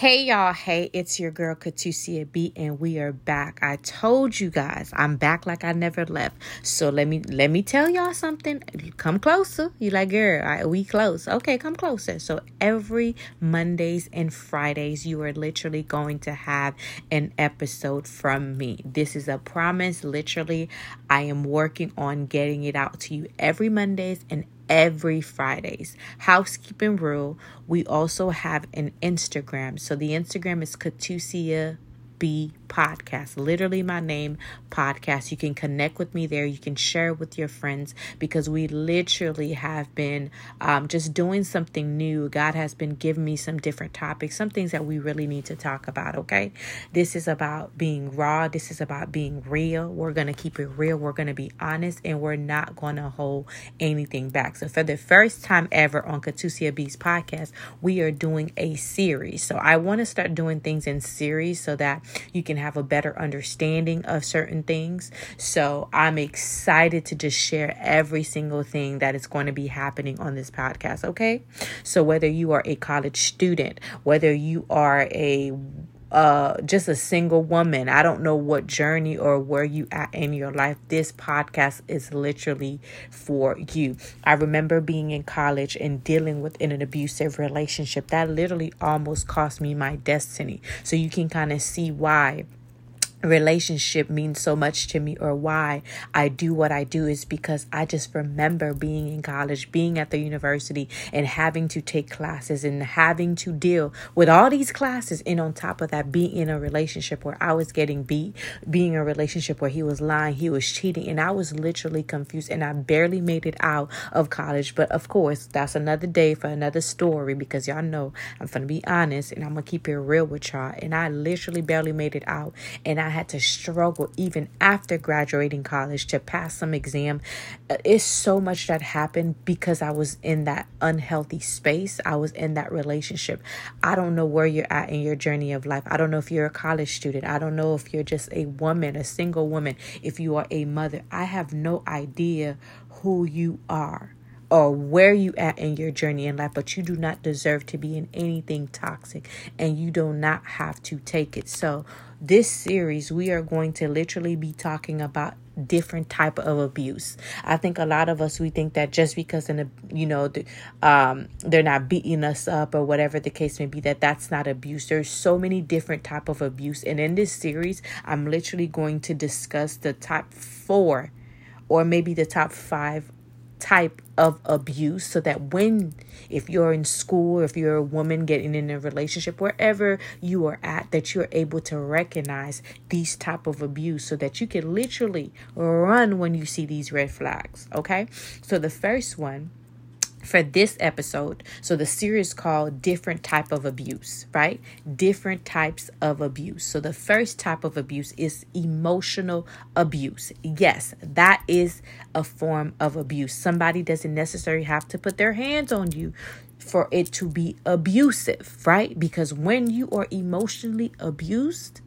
Hey y'all, hey, it's your girl Katusia B and we are back. I told you guys I'm back like I never left. So let me let me tell y'all something. Come closer. You like girl, I, we close. Okay, come closer. So every Mondays and Fridays you are literally going to have an episode from me. This is a promise. Literally, I am working on getting it out to you every Mondays and every Fridays. Housekeeping rule. We also have an Instagram. So the Instagram is Katusia B podcast. Literally my name, podcast. You can connect with me there. You can share with your friends because we literally have been um, just doing something new. God has been giving me some different topics, some things that we really need to talk about. Okay. This is about being raw. This is about being real. We're going to keep it real. We're going to be honest and we're not going to hold anything back. So, for the first time ever on Katusia B's podcast, we are doing a series. So, I want to start doing things in series so that you can have a better understanding of certain things. So I'm excited to just share every single thing that is going to be happening on this podcast. Okay. So whether you are a college student, whether you are a uh just a single woman. I don't know what journey or where you at in your life. This podcast is literally for you. I remember being in college and dealing with in an abusive relationship. That literally almost cost me my destiny. So you can kind of see why relationship means so much to me or why I do what I do is because I just remember being in college, being at the university and having to take classes and having to deal with all these classes and on top of that being in a relationship where I was getting beat, being a relationship where he was lying, he was cheating and I was literally confused and I barely made it out of college. But of course, that's another day for another story because y'all know I'm going to be honest and I'm going to keep it real with y'all and I literally barely made it out and I had to struggle even after graduating college to pass some exam. Uh, it's so much that happened because I was in that unhealthy space. I was in that relationship. I don't know where you're at in your journey of life. I don't know if you're a college student. I don't know if you're just a woman, a single woman, if you are a mother. I have no idea who you are or where you at in your journey in life but you do not deserve to be in anything toxic and you do not have to take it. So this series we are going to literally be talking about different type of abuse. I think a lot of us we think that just because in a you know the, um they're not beating us up or whatever the case may be that that's not abuse. There's so many different type of abuse and in this series i'm literally going to discuss the top four or maybe the top five type of abuse so that when if you're in school if you're a woman getting in a relationship wherever you are at that you're able to recognize these type of abuse so that you can literally run when you see these red flags okay? So the first one for this episode. So the series called different type of abuse right? Different types of abuse. So the first type of abuse is emotional abuse. Yes that is a form of abuse. Somebody doesn't necessarily have to put their hands on you for it to be abusive right? Because when you are emotionally abused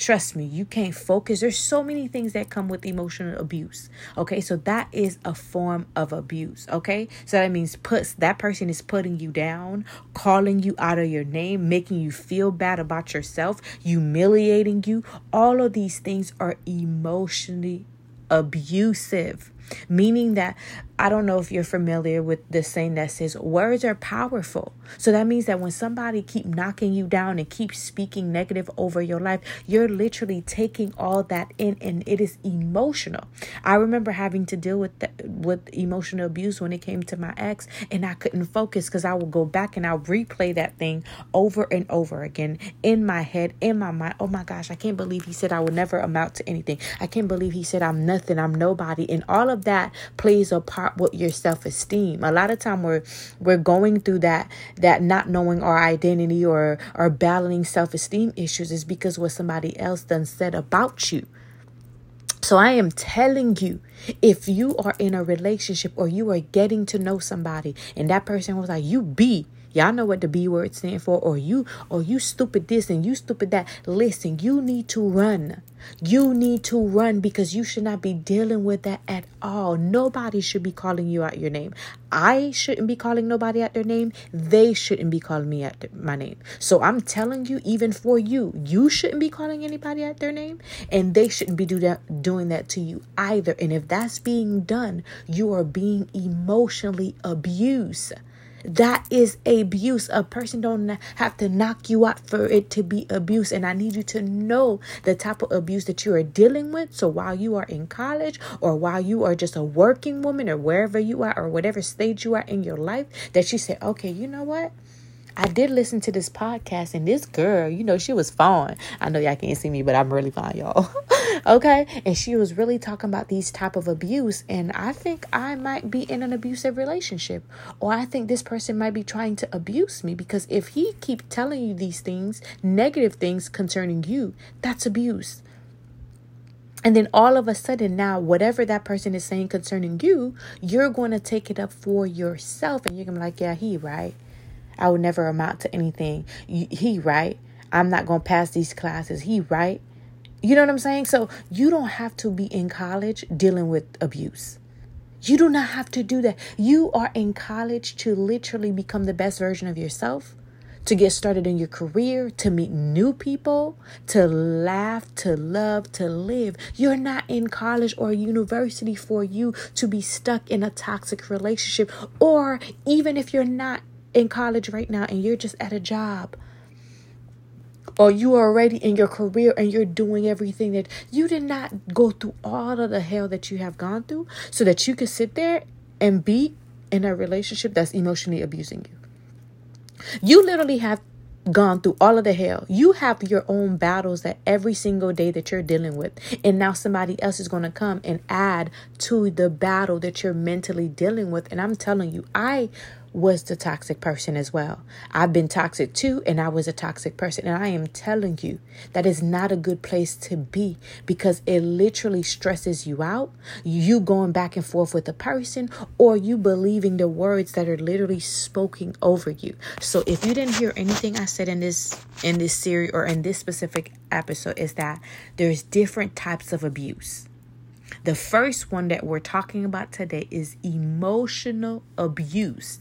Trust me, you can't focus. There's so many things that come with emotional abuse. Okay, so that is a form of abuse. Okay, so that means puts that person is putting you down, calling you out of your name, making you feel bad about yourself, humiliating you. All of these things are emotionally abusive meaning that I don't know if you're familiar with the saying that says words are powerful. So that means that when somebody keep knocking you down and keep speaking negative over your life, you're literally taking all that in and it is emotional. I remember having to deal with the, with emotional abuse when it came to my ex and I couldn't focus cuz I would go back and I'll replay that thing over and over again in my head, in my mind. Oh my gosh, I can't believe he said I would never amount to anything. I can't believe he said I'm nothing, I'm nobody. And all of that plays a part with your self-esteem. A lot of time we're we're going through that that not knowing our identity or or battling self-esteem issues is because what somebody else done said about you. So I am telling you, if you are in a relationship or you are getting to know somebody and that person was like, you be Y'all know what the B word stand for, or you, or you stupid this and you stupid that. Listen, you need to run. You need to run because you should not be dealing with that at all. Nobody should be calling you out your name. I shouldn't be calling nobody out their name. They shouldn't be calling me out my name. So I'm telling you, even for you, you shouldn't be calling anybody out their name, and they shouldn't be do that, doing that to you either. And if that's being done, you are being emotionally abused. That is abuse. A person don't have to knock you out for it to be abuse. And I need you to know the type of abuse that you are dealing with. So while you are in college or while you are just a working woman or wherever you are or whatever stage you are in your life, that you say, okay, you know what? I did listen to this podcast, and this girl, you know, she was fine. I know y'all can't see me, but I'm really fine, y'all. okay, and she was really talking about these type of abuse, and I think I might be in an abusive relationship, or I think this person might be trying to abuse me because if he keep telling you these things, negative things concerning you, that's abuse. And then all of a sudden, now, whatever that person is saying concerning you, you're going to take it up for yourself. And you're to be like, yeah, he right. I would never amount to anything. He right. I'm not going to pass these classes. He right. You know what I'm saying? So you don't have to be in college dealing with abuse. You do not have to do that. You are in college to literally become the best version of yourself, to get started in your career, to meet new people, to laugh, to love, to live. You're not in college or university for you to be stuck in a toxic relationship. Or even if you're not in college right now and you're just at a job or you are already in your career and you're doing everything that you did not go through all of the hell that you have gone through so that you could sit there and be in a relationship that's emotionally abusing you. You literally have gone through all of the hell. You have your own battles that every single day that you're dealing with. And now somebody else is going to come and add to the battle that you're mentally dealing with. And I'm telling you, I was the toxic person as well. I've been toxic too, and I was a toxic person. And I am telling you that is not a good place to be because it literally stresses you out. You going back and forth with a person, or you believing the words that are literally spoken over you. So if you didn't hear anything I said in this in this series or in this specific episode, is that there's different types of abuse. The first one that we're talking about today is emotional abuse.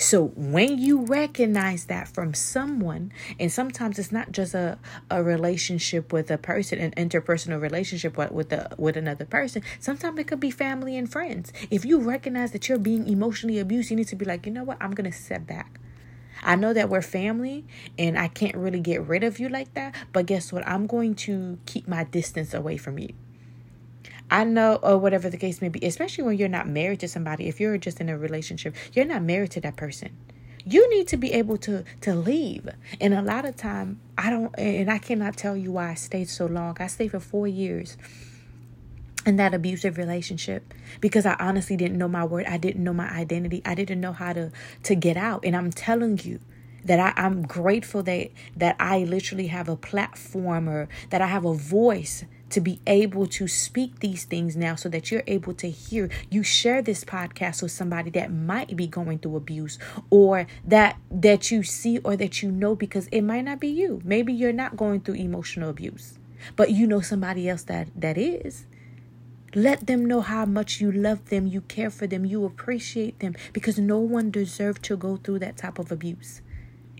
So when you recognize that from someone, and sometimes it's not just a, a relationship with a person, an interpersonal relationship with a, with another person. Sometimes it could be family and friends. If you recognize that you're being emotionally abused, you need to be like, you know what, I'm gonna step back. I know that we're family and I can't really get rid of you like that, but guess what? I'm going to keep my distance away from you. I know, or whatever the case may be, especially when you're not married to somebody, if you're just in a relationship, you're not married to that person. You need to be able to to leave. And a lot of time, I don't, and I cannot tell you why I stayed so long. I stayed for four years in that abusive relationship because I honestly didn't know my word. I didn't know my identity. I didn't know how to to get out. And I'm telling you, that I, I'm grateful that that I literally have a platform or that I have a voice to be able to speak these things now so that you're able to hear. You share this podcast with somebody that might be going through abuse or that that you see or that you know because it might not be you. Maybe you're not going through emotional abuse but you know somebody else that that is. Let them know how much you love them, you care for them, you appreciate them because no one deserves to go through that type of abuse.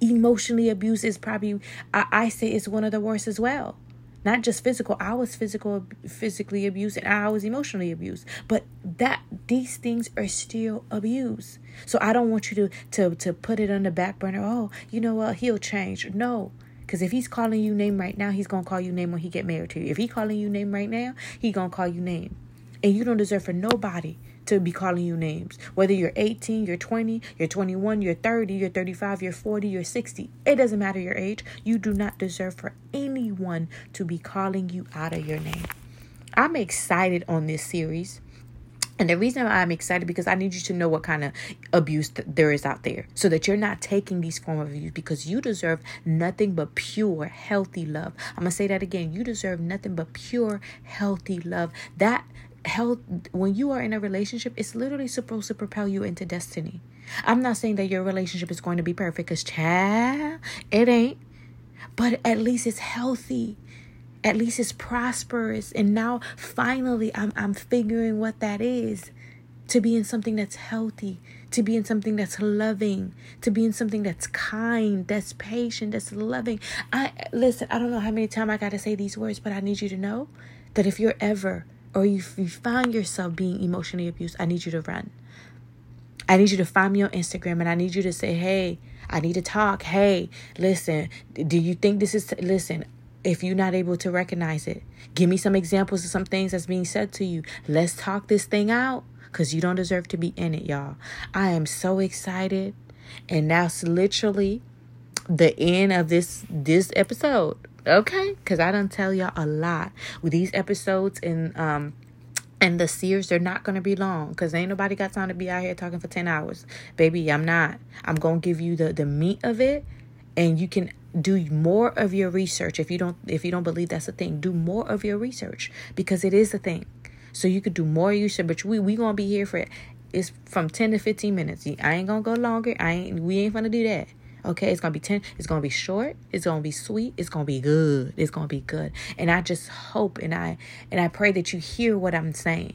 Emotionally abuse is probably I, I say it's one of the worst as well not just physical i was physical physically abused and i was emotionally abused. But that these things are still abuse. So i don't want you to to to put it on the back burner oh you know what? He'll change. No. Because if he's calling you name right now he's gonna call you name when he get married to you. If he calling you name right now he gonna call you name. And you don't deserve for nobody to be calling you names. Whether you're 18, you're 20, you're 21, you're 30, you're 35, you're 40, you're 60. It doesn't matter your age. You do not deserve for anyone to be calling you out of your name. I'm excited on this series. And the reason I'm excited because I need you to know what kind of abuse th- there is out there so that you're not taking these form of abuse because you deserve nothing but pure, healthy love. I'm going to say that again. You deserve nothing but pure, healthy love. That health when you are in a relationship it's literally supposed to propel you into destiny I'm not saying that your relationship is going to be perfect because, child, it ain't. But at least it's healthy. At least it's prosperous. And now finally I'm I'm figuring what that is. To be in something that's healthy, to be in something that's loving, to be in something that's kind, that's patient, that's loving. I listen, I don't know how many times I gotta say these words, but I need you to know that if you're ever or if you find yourself being emotionally abused, I need you to run. I need you to find me on Instagram and I need you to say, hey, I need to talk. Hey, listen, do you think this is, listen, if you're not able to recognize it, give me some examples of some things that's being said to you. Let's talk this thing out because you don't deserve to be in it, y'all. I am so excited. And that's literally the end of this this episode. Okay? Because I don't tell y'all a lot. With these episodes and um and the series, they're not to be long because ain't nobody got time to be out here talking for 10 hours. Baby, I'm not. I'm to give you the, the meat of it and you can do more of your research if you don't if you don't believe that's a thing do more of your research because it is a thing so you could do more research but we we gonna be here for it it's from 10 to 15 minutes i ain't gonna go longer i ain't we ain't gonna do that okay it's gonna be 10 it's gonna be short it's gonna be sweet it's gonna be good it's gonna be good. And i just hope and i and i pray that you hear what i'm saying.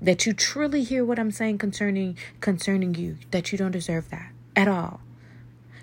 That you truly hear what i'm saying concerning concerning you that you don't deserve that at all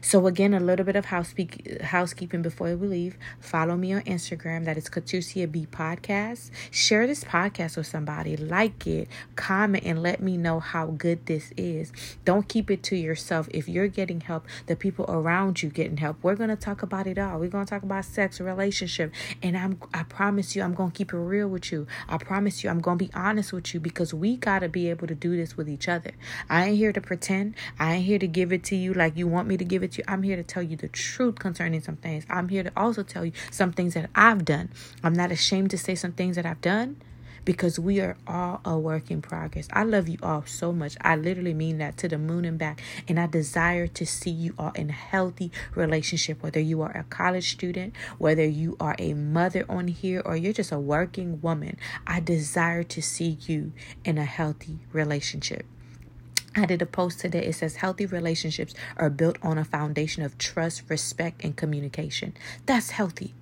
so again, a little bit of housekeeping before we leave. Follow me on Instagram. That is Katusia B Podcast. Share this podcast with somebody. Like it, comment, and let me know how good this is. Don't keep it to yourself. If you're getting help, the people around you getting help. We're gonna talk about it all. We're gonna talk about sex, relationship, and I'm. I promise you, I'm gonna keep it real with you. I promise you, I'm gonna be honest with you because we gotta be able to do this with each other. I ain't here to pretend. I ain't here to give it to you like you want me to give it you. I'm here to tell you the truth concerning some things. I'm here to also tell you some things that I've done. I'm not ashamed to say some things that I've done because we are all a work in progress. I love you all so much. I literally mean that to the moon and back. And I desire to see you all in a healthy relationship, whether you are a college student, whether you are a mother on here, or you're just a working woman. I desire to see you in a healthy relationship. I did a post today. It says healthy relationships are built on a foundation of trust, respect, and communication. That's healthy.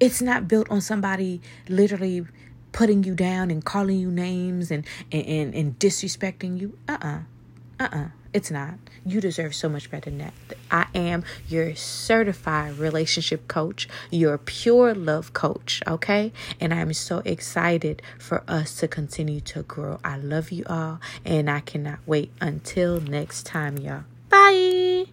It's not built on somebody literally putting you down and calling you names and and, and, and disrespecting you. Uh-uh. Uh-uh. It's not. You deserve so much better than that. I am your certified relationship coach, your pure love coach, okay? And I'm so excited for us to continue to grow. I love you all, and I cannot wait until next time, y'all. Bye.